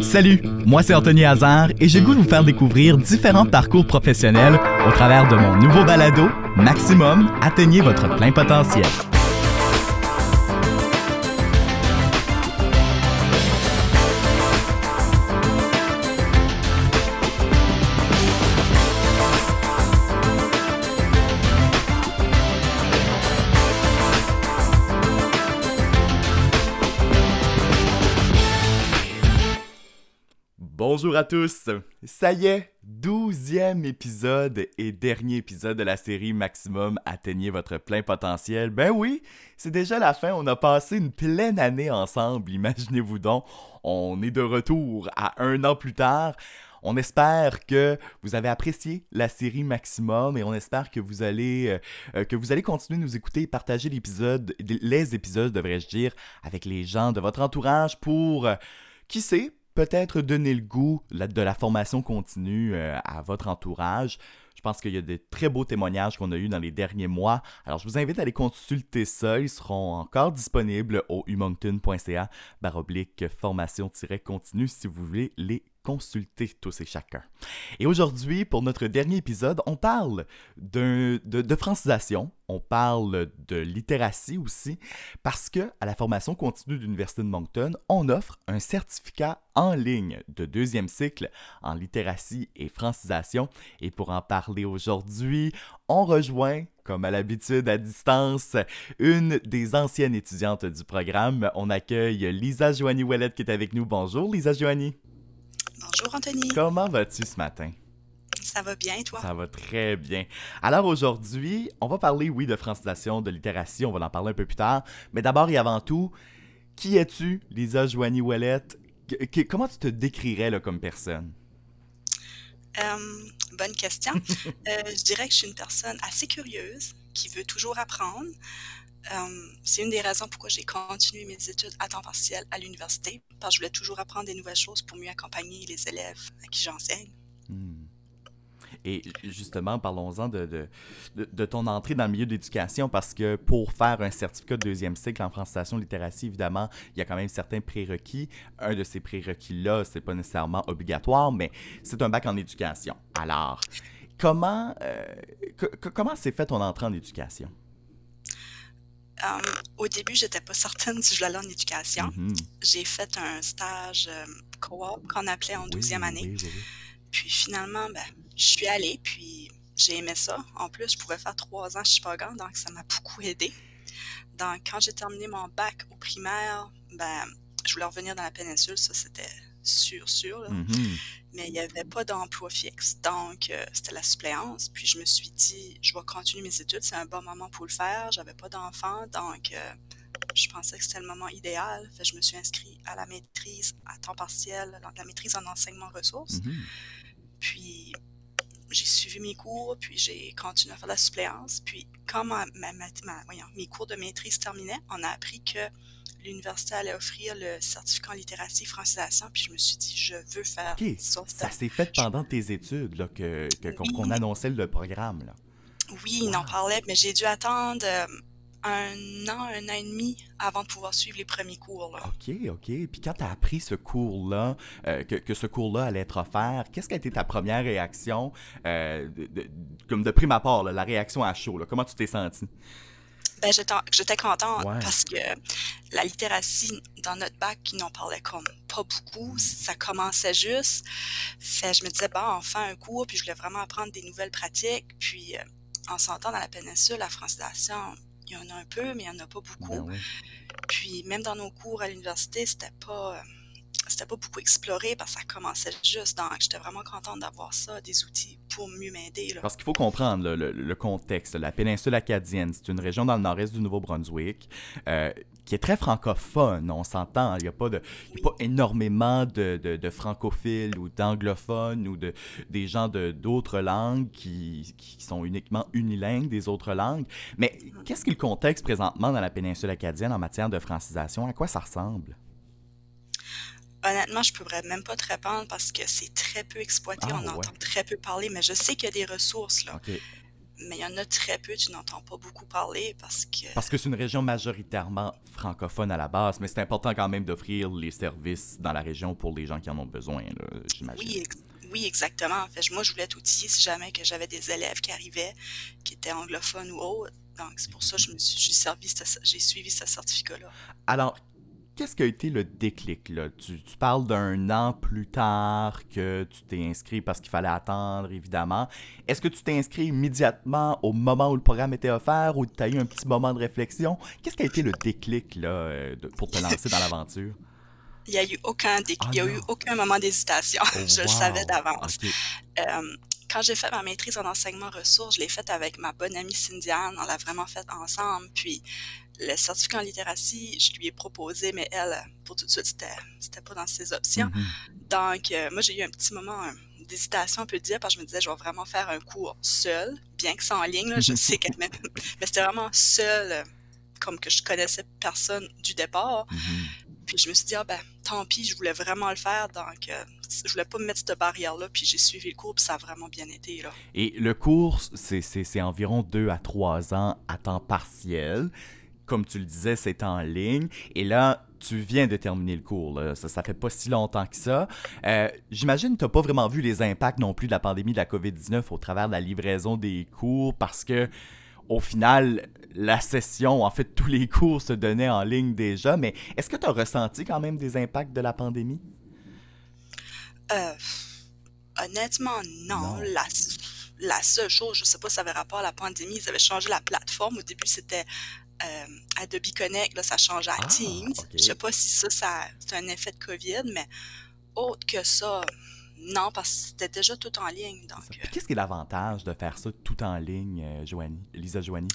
Salut, moi c'est Anthony Hazard et j'ai goût de vous faire découvrir différents parcours professionnels au travers de mon nouveau balado Maximum, atteignez votre plein potentiel. Bonjour à tous! Ça y est, douzième épisode et dernier épisode de la série Maximum Atteignez votre plein potentiel. Ben oui, c'est déjà la fin, on a passé une pleine année ensemble, imaginez-vous donc. On est de retour à un an plus tard. On espère que vous avez apprécié la série Maximum et on espère que vous allez, euh, que vous allez continuer de nous écouter et partager l'épisode, les épisodes, devrais-je dire, avec les gens de votre entourage pour, euh, qui sait, peut-être donner le goût de la formation continue euh, à votre entourage. Je pense qu'il y a de très beaux témoignages qu'on a eus dans les derniers mois. Alors, je vous invite à aller consulter ça. Ils seront encore disponibles au humoncton.ca baroblique formation-continue si vous voulez les consulter tous et chacun. Et aujourd'hui, pour notre dernier épisode, on parle de, francisation, on parle de littératie aussi, parce que à la formation continue de l'Université de Moncton, on offre un certificat en ligne de deuxième cycle en littératie et francisation. Et pour en parler aujourd'hui, on rejoint comme à l'habitude à distance, une des anciennes étudiantes du programme. On accueille Lisa Joanie Ouellette qui est avec nous. Bonjour Lisa Joanie. Bonjour Anthony. Comment vas-tu ce matin? Ça va bien, toi? Ça va très bien. Alors aujourd'hui, on va parler, oui, de francisation, de littératie, on va en parler un peu plus tard. Mais d'abord et avant tout, qui es-tu, Lisa Joanie Ouellette? Comment tu te décrirais là, comme personne? Euh, bonne question. Euh, je dirais que je suis une personne assez curieuse, qui veut toujours apprendre, euh, c'est une des raisons pourquoi j'ai continué mes études à temps partiel à l'université, parce que je voulais toujours apprendre des nouvelles choses pour mieux accompagner les élèves à qui j'enseigne. Hmm. Et justement, parlons-en de, de, ton entrée dans le milieu de l'éducation, parce que pour faire un certificat de deuxième cycle en francisation littératie, évidemment, il y a quand même certains prérequis. Un de ces prérequis-là, c'est pas nécessairement obligatoire, mais c'est un bac en éducation. Alors, comment, euh, comment s'est fait ton entrée en éducation? Euh, au début, j'étais pas certaine si je voulais aller en éducation. Mm-hmm. J'ai fait un stage euh, co-op qu'on appelait en 12e année. puis finalement, ben, je suis allée, puis j'ai aimé ça. En plus, je pouvais faire trois ans chez Chipagan, donc ça m'a beaucoup aidé. Donc, quand j'ai terminé mon bac au primaire, ben, je voulais revenir dans la péninsule, ça c'était sûr, sûr. Mm-hmm. Mais il n'y avait pas d'emploi fixe. Donc, euh, c'était la suppléance. Puis, je me suis dit, je vais continuer mes études. C'est un bon moment pour le faire. J'avais pas d'enfant. Donc, euh, je pensais que c'était le moment idéal. Fait, je me suis inscrite à la maîtrise à temps partiel, la maîtrise en enseignement ressources. Mm-hmm. Puis, j'ai suivi mes cours, puis j'ai continué à faire la suppléance. Puis, quand mes cours de maîtrise terminaient, on a appris que l'université allait offrir le certificat en littératie et francisation, puis je me suis dit, je veux faire ça. Ça s'est fait pendant tes études, là, que, qu'on, annonçait le programme, là. Oui, il en parlait, mais j'ai dû attendre euh, un an, un an et demi avant de pouvoir suivre les premiers cours. Là. OK, OK. Puis quand tu as appris ce cours-là, euh, que, ce cours-là allait être offert, qu'est-ce qui a été ta première réaction, euh, comme de prime abord, la réaction à chaud? Comment tu t'es senti? Ben, j'étais contente parce que la littératie dans notre bac, qui n'en parlait comme pas beaucoup, ça commençait juste. Fait, je me disais, bon, enfin un cours, puis je voulais vraiment apprendre des nouvelles pratiques. Puis, euh, en s'entendant dans la péninsule, la francisation, il y en a un peu, mais il n'y en a pas beaucoup. Ben puis, même dans nos cours à l'université, c'était pas. Euh, c'était pas beaucoup exploré parce que ça commençait juste. Donc, j'étais vraiment contente d'avoir ça, des outils pour mieux m'aider. Parce qu'il faut comprendre le, contexte. La péninsule acadienne, c'est une région dans le nord-est du Nouveau-Brunswick. Euh, qui est très francophone, on s'entend. Il n'y a, pas de, pas énormément de, francophiles ou d'anglophones ou de, des gens d'autres langues qui, qui, sont uniquement unilingues des autres langues. Mais qu'est-ce que le contexte présentement dans la péninsule acadienne en matière de francisation? À quoi ça ressemble? Honnêtement, je pourrais même pas te répondre parce que c'est très peu exploité. Ah, on entend très peu parler, mais je sais qu'il y a des ressources là. mais il y en a très peu, tu n'entends pas beaucoup parler parce que... Parce que c'est une région majoritairement francophone à la base, mais c'est important quand même d'offrir les services dans la région pour les gens qui en ont besoin, j'imagine. Oui, oui, exactement. En fait, moi, je voulais être outillée si jamais que j'avais des élèves qui arrivaient, qui étaient anglophones ou autres. Donc, c'est pour ça que j'ai suivi ce certificat-là. Alors, qu'est-ce qui a été le déclic? Là? Tu, parles d'un an plus tard que tu t'es inscrit parce qu'il fallait attendre, évidemment. Est-ce que tu t'es inscrit immédiatement au moment où le programme était offert ou tu as eu un petit moment de réflexion? Qu'est-ce qui a été le déclic là, euh, pour te lancer dans l'aventure? Il n'y a eu aucun déclic, il y a eu ah aucun moment d'hésitation. Oh, je le savais d'avance. Euh, quand j'ai fait ma maîtrise en enseignement ressources, je l'ai faite avec ma bonne amie Cindy Anne. On l'a vraiment faite ensemble. Puis le certificat en littératie, je lui ai proposé, mais elle, pour tout de suite, c'était, c'était pas dans ses options. Mm-hmm. Donc, euh, moi, j'ai eu un petit moment d'hésitation, on peut dire, parce que je me disais, je vais vraiment faire un cours seul, bien que c'est en ligne, je sais quand même. mais c'était vraiment seul, comme que je connaissais personne du départ. Mm-hmm. Puis je me suis dit, ah ben, tant pis, je voulais vraiment le faire, donc euh, je voulais pas me mettre cette barrière-là, puis j'ai suivi le cours, puis ça a vraiment bien été. Là. Et le cours, c'est environ deux à trois ans à temps partiel comme tu le disais, c'est en ligne. Et là, tu viens de terminer le cours. Ça, ça fait pas si longtemps que ça. Euh, j'imagine que tu n'as pas vraiment vu les impacts non plus de la pandémie de la COVID-19 au travers de la livraison des cours parce que, au final, la session, en fait, tous les cours se donnaient en ligne déjà. Mais est-ce que tu as ressenti quand même des impacts de la pandémie? Euh, honnêtement, non. La, la, seule chose, je sais pas si ça avait rapport à la pandémie, ils avaient changé la plateforme. Au début, c'était euh, Adobe Connect, là, ça change à ah, Teams. Je Je sais pas si ça, ça c'est un effet de COVID, mais autre que ça, non, parce que c'était déjà tout en ligne. Donc, euh. Qu'est-ce qui est l'avantage de faire ça tout en ligne, euh, Lisa Joanie?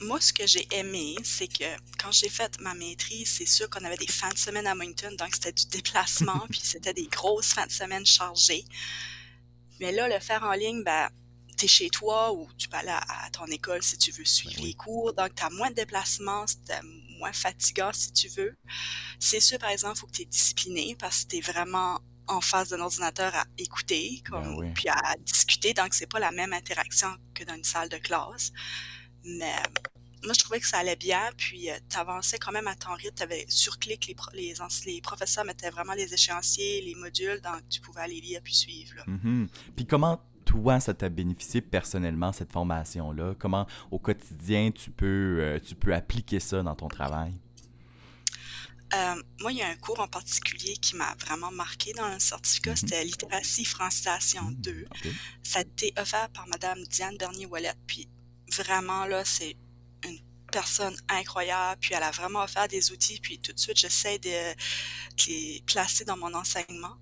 moi, ce que j'ai aimé, c'est que quand j'ai fait ma maîtrise, c'est sûr qu'on avait des fins de semaine à Moncton, donc c'était du déplacement, puis c'était des grosses fins de semaine chargées. Mais là, le faire en ligne, ben, tu es chez toi ou tu peux aller à, ton école si tu veux suivre ben les cours. Donc, tu as moins de déplacements, c'est moins fatigant si tu veux. C'est sûr, par exemple, il faut que tu es discipliné parce que tu es vraiment en face d'un ordinateur à écouter comme, ben puis à discuter. Donc, c'est pas la même interaction que dans une salle de classe. Mais moi, je trouvais que ça allait bien, puis euh, tu avançais quand même à ton rythme. Tu avais sur clic, les, les, les, professeurs mettaient vraiment les échéanciers, les modules, donc tu pouvais aller lire puis suivre. Mm-hmm. Puis comment toi, ça t'a bénéficié personnellement, cette formation-là? Comment, au quotidien, tu peux, euh, tu peux appliquer ça dans ton travail? Euh, moi, il y a un cours en particulier qui m'a vraiment marqué dans le certificat, mm-hmm. c'était littératie francisation 2. Mmh, ça a été offert par Madame Diane Bernier-Wallet, puis vraiment, là, c'est une personne incroyable, puis elle a vraiment offert des outils, puis tout de suite, j'essaie de les placer dans mon enseignement.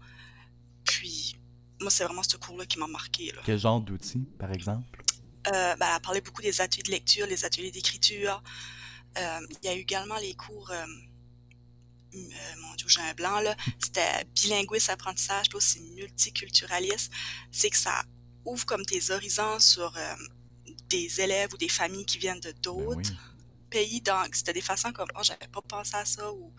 Puis moi, c'est vraiment ce cours-là qui m'a marqué. Quel genre d'outils, par exemple? Euh, ben, elle parlait beaucoup des ateliers de lecture, les ateliers d'écriture. Euh, il y a eu également les cours, euh, mon Dieu, j'ai un blanc, là. C'était bilinguisme, apprentissage, puis aussi multiculturalisme. C'est que ça ouvre comme tes horizons sur des élèves ou des familles qui viennent de ben d'autres pays. Donc, c'était des façons comme, oh, j'avais pas pensé à ça, ou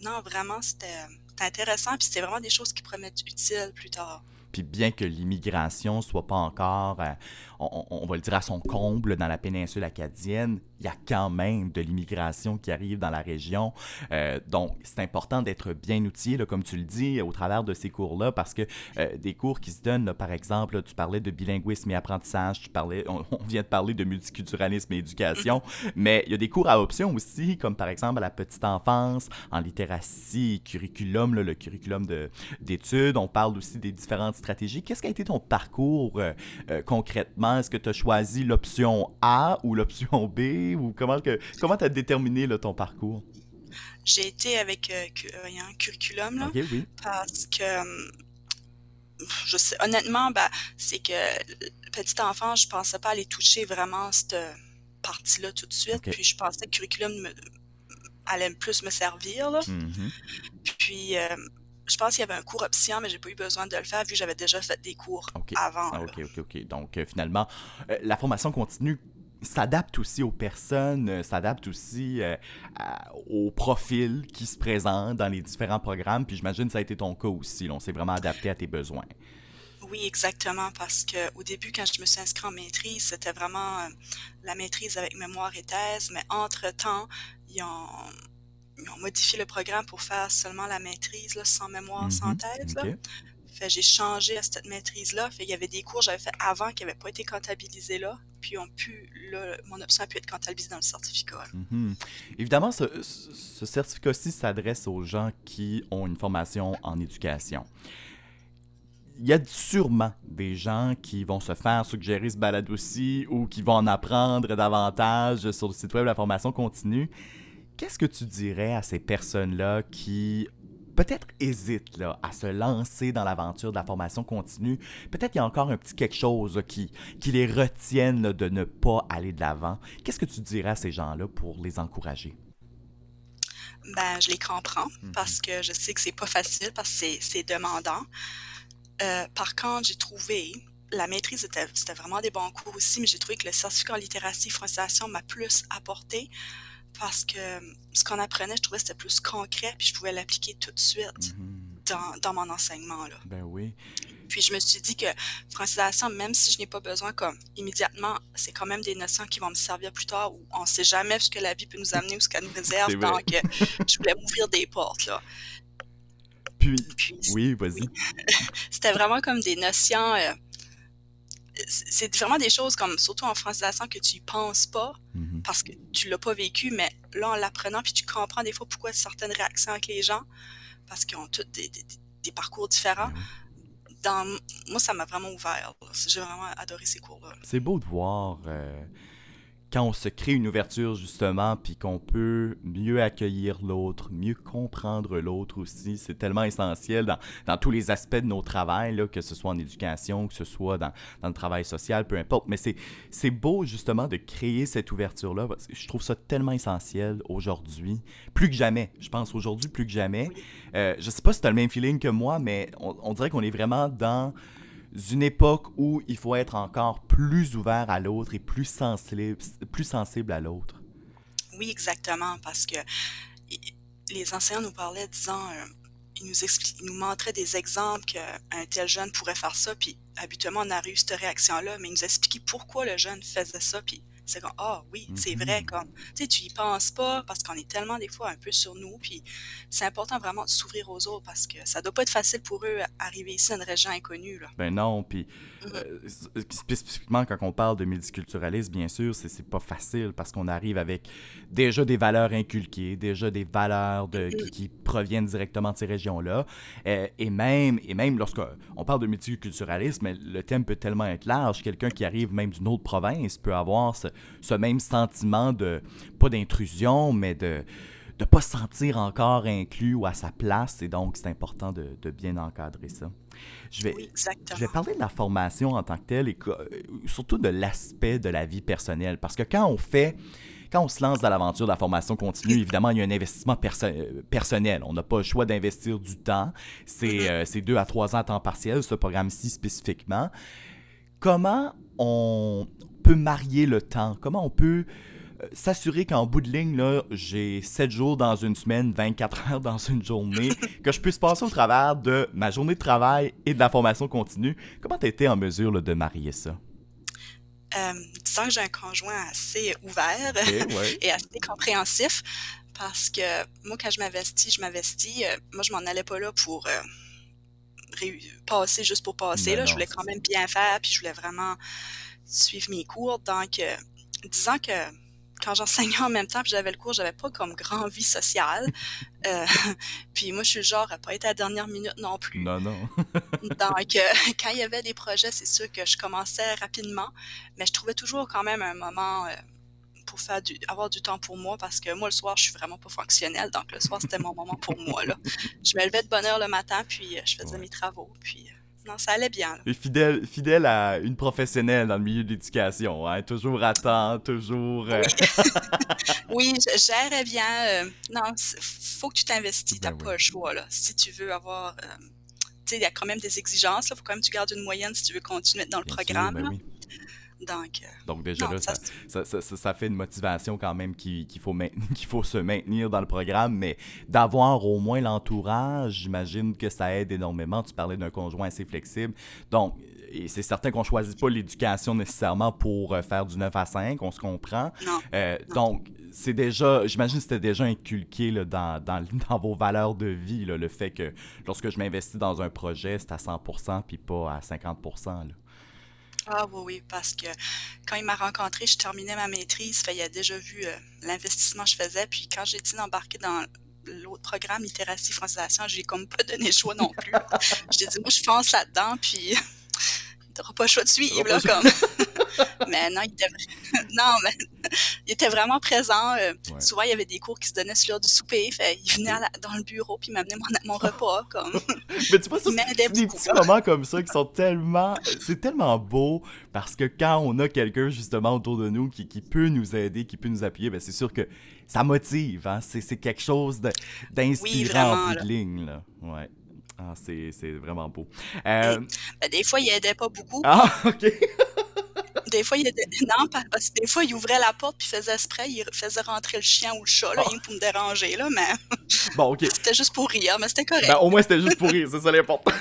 non, vraiment, c'était intéressant, puis c'était vraiment des choses qui être utiles plus tard. Puis bien que l'immigration soit pas encore, euh, on, va le dire à son comble dans la péninsule acadienne, il y a quand même de l'immigration qui arrive dans la région. Euh, donc, c'est important d'être bien outillé, comme tu le dis, au travers de ces cours-là, parce que euh, des cours qui se donnent, par exemple, tu parlais de bilinguisme et apprentissage, tu parlais, on, vient de parler de multiculturalisme et éducation, mais il y a des cours à option aussi, comme par exemple à la petite enfance, en littératie, curriculum, le curriculum d'études. On parle aussi des différentes stratégies. Qu'est-ce qui a été ton parcours euh, concrètement? Est-ce que tu as choisi l'option A ou l'option B? ou comment que comment as déterminé ton parcours? J'ai été avec euh, euh, un curriculum là, parce que hum, je sais honnêtement ben, c'est que petit enfant je pensais pas aller toucher vraiment cette partie là tout de suite puis je pensais que le curriculum allait plus me servir là. Mm-hmm. puis hum, je pense qu'il y avait un cours option, mais j'ai pas eu besoin de le faire vu que j'avais déjà fait des cours avant. Ah, ok, ok, ok. Donc, euh, finalement, la formation continue s'adapte aussi aux personnes, euh, s'adapte aussi euh, aux profils qui se présentent dans les différents programmes. Puis j'imagine que ça a été ton cas aussi. on s'est vraiment adapté à tes besoins. Oui, exactement, parce que au début, quand je me suis inscrite en maîtrise, c'était vraiment euh, la maîtrise avec mémoire et thèse, mais entre-temps, ils ont, ils ont modifié le programme pour faire seulement la maîtrise, là, sans mémoire, sans Mhm. thèse, là. Fait j'ai changé à cette maîtrise-là. Fait il y avait des cours que j'avais fait avant qui n'avaient pas été comptabilisés là, puis ont pu, là, mon option a pu être comptabilisée dans le certificat. Mhm. Évidemment, ce, ce- ce certificat-ci s'adresse aux gens qui ont une formation en éducation. Il y a sûrement des gens qui vont se faire suggérer ce balado-ci ou qui vont en apprendre davantage sur le site web de la formation continue. Qu'est-ce que tu dirais à ces personnes-là qui peut-être hésitent là, à se lancer dans l'aventure de la formation continue? Peut-être qu'il y a encore un petit quelque chose là, qui, qui les retienne là, de ne pas aller de l'avant. Qu'est-ce que tu dirais à ces gens-là pour les encourager? Ben, je les comprends Mhm. parce que je sais que c'est pas facile parce que c'est demandant. Euh, par contre, j'ai trouvé, la maîtrise était, c'était vraiment des bons cours aussi, mais j'ai trouvé que le certificat en littératie et francisation m'a plus apporté parce que ce qu'on apprenait, je trouvais que c'était plus concret, puis je pouvais l'appliquer tout de suite Mhm. dans, dans mon enseignement. Là. Ben oui. Puis je me suis dit que francisation, même si je n'ai pas besoin comme immédiatement, c'est quand même des notions qui vont me servir plus tard où on ne sait jamais ce que la vie peut nous amener ou ce qu'elle nous réserve. Donc, euh, je voulais m'ouvrir des portes. Là. Puis, Puis oui, vas-y. c'était vraiment comme des notions. euh, c'est vraiment des choses comme, surtout en francisation, que tu y penses pas Mhm. parce que tu l'as pas vécu, mais là, en l'apprenant, puis tu comprends des fois pourquoi certaines réactions avec les gens, parce qu'ils ont tous des, des- des parcours différents. Ben Dans, moi, ça m'a vraiment ouvert. J'ai vraiment adoré ces cours-là. là. C'est beau de voir euh, quand on se crée une ouverture justement, puis qu'on peut mieux accueillir l'autre, mieux comprendre l'autre aussi. C'est tellement essentiel dans, dans tous les aspects de nos travails, là, que ce soit en éducation, que ce soit dans, dans le travail social, peu importe. Mais c'est, beau justement de créer cette ouverture-là, parce que je trouve ça tellement essentiel aujourd'hui, plus que jamais. Je pense aujourd'hui plus que jamais. Euh, je sais pas si tu as le même feeling que moi, mais on, on dirait qu'on est vraiment dans une époque où il faut être encore plus ouvert à l'autre et plus sensible, plus sensible à l'autre. Oui, exactement, parce que les enseignants nous parlaient disant, euh, ils nous ils nous montraient des exemples qu'un tel jeune pourrait faire ça, puis habituellement on a eu cette réaction-là, mais ils nous expliquaient pourquoi le jeune faisait ça, puis c'est comme, ah oui, c'est vrai, Mhm. comme, tu sais, tu y penses pas, parce qu'on est tellement des fois un peu sur nous, puis c'est important vraiment de s'ouvrir aux autres, parce que ça doit pas être facile pour eux d'arriver ici dans une région inconnue, là. Ben non, puis Mhm. euh, s- spécifiquement quand on parle de multiculturalisme, bien sûr, c'est pas facile parce qu'on arrive avec déjà des valeurs inculquées, déjà des valeurs de, qui, qui proviennent directement de ces régions-là. Euh, et même, et même lorsqu'on parle de multiculturalisme, le thème peut tellement être large. Quelqu'un qui arrive même d'une autre province peut avoir ce, ce même sentiment de, pas d'intrusion, mais de de pas se sentir encore inclus ou à sa place. Et donc, c'est important de, de bien encadrer ça. Je vais, Oui, je vais parler de la formation en tant que telle et euh, surtout de l'aspect de la vie personnelle. Parce que quand on fait, quand on se lance dans l'aventure de la formation continue, évidemment, il y a un investissement perso- euh, personnel. On n'a pas le choix d'investir du temps. C'est Mhm. euh, c'est deux à trois ans à temps partiel, ce programme-ci spécifiquement. Comment on peut marier le temps? Comment on peut euh, s'assurer qu'en bout de ligne, là, j'ai 7 jours dans une semaine, 24 heures dans une journée, que je puisse passer au travers de ma journée de travail et de la formation continue? Comment tu été en mesure là, de marier ça? Euh, disons que j'ai un conjoint assez ouvert ouais. et assez compréhensif parce que moi, quand je m'investis, je m'investis. euh, moi, je m'en allais pas là pour euh, passer juste pour passer. Ben là. je voulais quand même bien faire, puis je voulais vraiment suivre mes cours. Donc, euh, disons que quand j'enseignais en même temps, puis j'avais le cours, j'avais pas comme grand vie sociale. Euh, puis moi, je suis le genre à pas être à la dernière minute non plus. Non, non. Donc, euh, quand il y avait des projets, c'est sûr que je commençais rapidement, mais je trouvais toujours quand même un moment euh, pour faire du, avoir du temps pour moi parce que moi, le soir, je suis vraiment pas fonctionnelle. Donc, le soir, c'était mon moment pour moi. Là. Je me levais de bonne heure le matin, puis euh, je faisais Ouais. mes travaux. Puis, non, ça allait bien. là. Et fidèle, fidèle à une professionnelle dans le milieu de l'éducation. Hein? Toujours à temps, toujours... euh, Oui, je gérais bien. euh, non, faut que tu t'investis. Ben T'as oui. pas le choix. Là. Si tu veux avoir. euh, tu sais, il y a quand même des exigences. Il faut quand même que tu gardes une moyenne si tu veux continuer dans le bien sûr, programme. ben là. oui. Donc, Donc déjà là, ça, ça, ça, ça, fait une motivation quand même qu'il faut, qu'il faut se maintenir dans le programme, mais d'avoir au moins l'entourage, j'imagine que ça aide énormément. Tu parlais d'un conjoint assez flexible. Donc, c'est certain qu'on ne choisit pas l'éducation nécessairement pour euh, faire du 9 à 5, on se comprend. Non, euh, Donc, c'est déjà, j'imagine que c'était déjà inculqué là, dans, dans, dans, vos valeurs de vie, là, le fait que lorsque je m'investis dans un projet, c'est à 100% puis pas à 50%. Là. Ah oui, oui, parce que quand il m'a rencontré, je terminais ma maîtrise, fait, il a déjà vu euh, l'investissement que je faisais, puis quand j'ai été embarquer dans l'autre programme littératie francisation, j'ai comme pas donné le choix non plus. j'ai dit moi je fonce là-dedans, puis t'auras pas le choix de suivre, là, comme. Mais non, il était, non, mais il était vraiment présent. Euh, souvent, il y avait des cours qui se donnaient sur l'heure du souper. Fait, il venait dans le bureau puis il m'amenait mon, mon, repas. Comme. mais tu vois, ça, c'est des petits moments comme ça qui sont tellement. C'est tellement beau parce que quand on a quelqu'un, justement, autour de nous qui, qui, peut nous aider, qui peut nous appuyer, ben, c'est sûr que ça motive. Hein? C'est quelque chose d'inspirant en bout de ligne. Là. Ouais. Ah, c'est vraiment beau. Euh... Ben, des fois, il aidait pas beaucoup. Ah, OK. Des fois, il aidait... Non, parce que des fois, il ouvrait la porte puis faisait spray, il faisait rentrer le chien ou le chat, là, oh. pour me déranger, là, mais... Bon, OK. c'était juste pour rire, mais c'était correct. Ben, au moins, c'était juste pour rire, c'est ça l'important.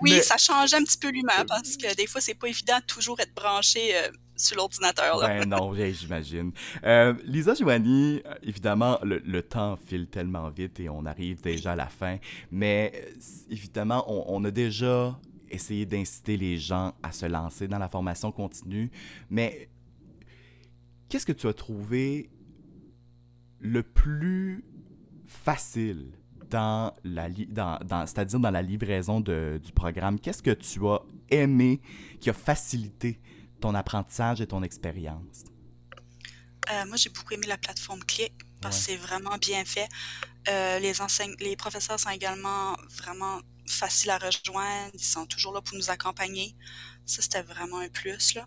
oui, ça changeait un petit peu l'humain, parce que des fois, c'est pas évident de toujours être branché... Euh, sur l'ordinateur. Ben non, j'imagine. Euh, Lisa Giovanni, euh, évidemment, le, temps file tellement vite et on arrive déjà à la fin, mais évidemment, on, a déjà essayé d'inciter les gens à se lancer dans la formation continue, mais qu'est-ce que tu as trouvé le plus facile dans la dans, dans c'est-à-dire dans la livraison de, du programme? Qu'est-ce que tu as aimé qui a facilité ton apprentissage et ton expérience? Euh, moi, j'ai beaucoup aimé la plateforme Click parce que c'est vraiment bien fait. Euh, les, les professeurs sont également vraiment faciles à rejoindre. Ils sont toujours là pour nous accompagner. Ça, c'était vraiment un plus. Là.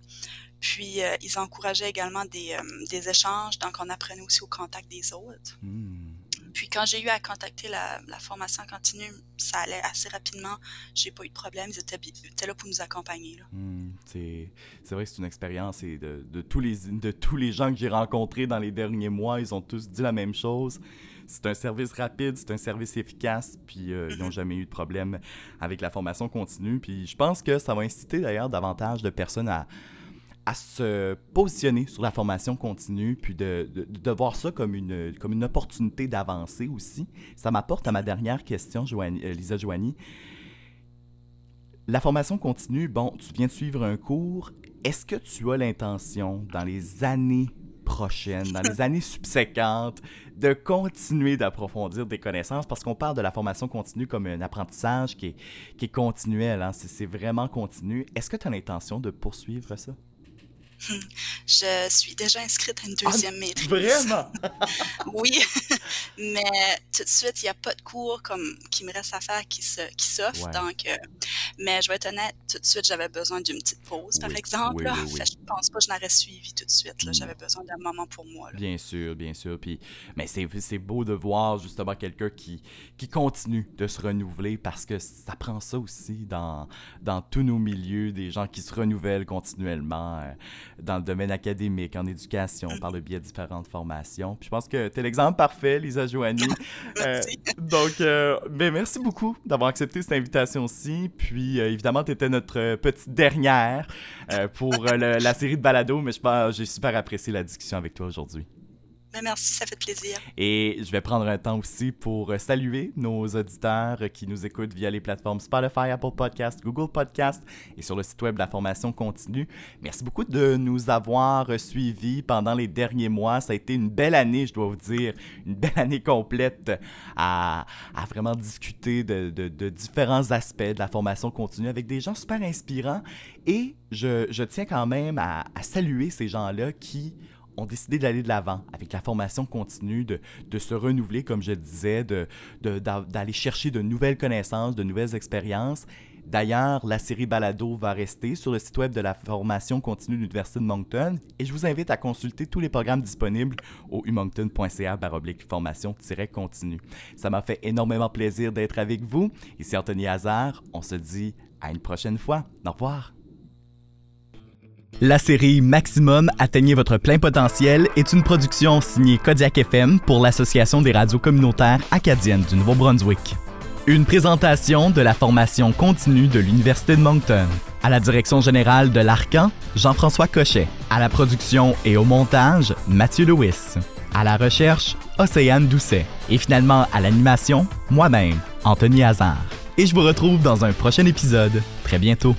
Puis, euh, ils encourageaient également des, des, échanges. Donc, on apprenait aussi au contact des autres. Hmm. Puis quand j'ai eu à contacter la, formation continue, ça allait assez rapidement. J'ai pas eu de problème. Ils étaient, là pour nous accompagner. Hmm, c'est vrai que c'est une expérience et de, de, tous les, de tous les gens que j'ai rencontrés dans les derniers mois, ils ont tous dit la même chose. C'est un service rapide, c'est un service efficace, puis euh, ils n'ont mm-hmm. jamais eu de problème avec la formation continue. Puis je pense que ça va inciter d'ailleurs davantage de personnes à, à se positionner sur la formation continue, puis de, de, voir ça comme une, comme une opportunité d'avancer aussi. Ça m'apporte à ma dernière question, Joanie, euh, Lisa Joanie. La formation continue, bon, tu viens de suivre un cours. Est-ce que tu as l'intention, dans les années prochaines, dans les années subséquentes, de continuer d'approfondir des connaissances? Parce qu'on parle de la formation continue comme un apprentissage qui est, qui est continuel, hein? c'est vraiment continu. Est-ce que tu as l'intention de poursuivre ça? Je suis déjà inscrite à une ah, deuxième maîtrise. Vraiment? oui, mais tout de suite, il n'y a pas de cours comme qui me reste à faire qui s'offre. Qui Donc, euh, mais je vais être honnête, tout de suite, j'avais besoin d'une petite pause, par exemple. Je ne pense pas que je n'aurais suivi tout de suite. J'avais besoin d'un moment pour moi. Bien sûr, bien sûr. Puis, mais c'est beau de voir justement quelqu'un qui, qui continue de se renouveler parce que ça prend ça aussi dans, dans tous nos milieux, des gens qui se renouvellent continuellement. Euh, dans le domaine académique, en éducation, par le biais de différentes formations. Puis je pense que tu es l'exemple parfait, Lisa Joanie. euh, donc, euh, ben, merci beaucoup d'avoir accepté cette invitation-ci. Puis, euh, évidemment, tu étais notre petite dernière pour la série de balado, mais je j'ai super apprécié la discussion avec toi aujourd'hui. Ben, merci, ça fait plaisir. Et je vais prendre un temps aussi pour saluer nos auditeurs qui nous écoutent via les plateformes Spotify, Apple Podcast, Google Podcast et sur le site web de la formation continue. Merci beaucoup de nous avoir suivis pendant les derniers mois. Ça a été une belle année, je dois vous dire, une belle année complète à, vraiment discuter de, différents aspects de la formation continue avec des gens super inspirants. Et je, tiens quand même à saluer ces gens-là qui ont décidé d'aller de l'avant avec la formation continue, de, se renouveler, comme je disais, d'aller de, chercher de nouvelles connaissances, de nouvelles expériences. D'ailleurs, la série Balado va rester sur le site web de la formation continue de l'Université de Moncton et je vous invite à consulter tous les programmes disponibles au umoncton.ca formation-continue. Ça m'a fait énormément plaisir d'être avec vous. Ici Anthony Hazard, on se dit à une prochaine fois. Au revoir. La série Maximum Atteignez votre plein potentiel est une production signée Kodiak FM pour l'Association des radios communautaires acadiennes du Nouveau-Brunswick. Une présentation de la formation continue de l'Université de Moncton. À la direction générale de l'Arcan, Jean-François Cochet. À la production et au montage, Mathieu Lewis. À la recherche, Océane Doucet. Et finalement, à l'animation, moi-même, Anthony Hazard. Et je vous retrouve dans un prochain épisode, très bientôt.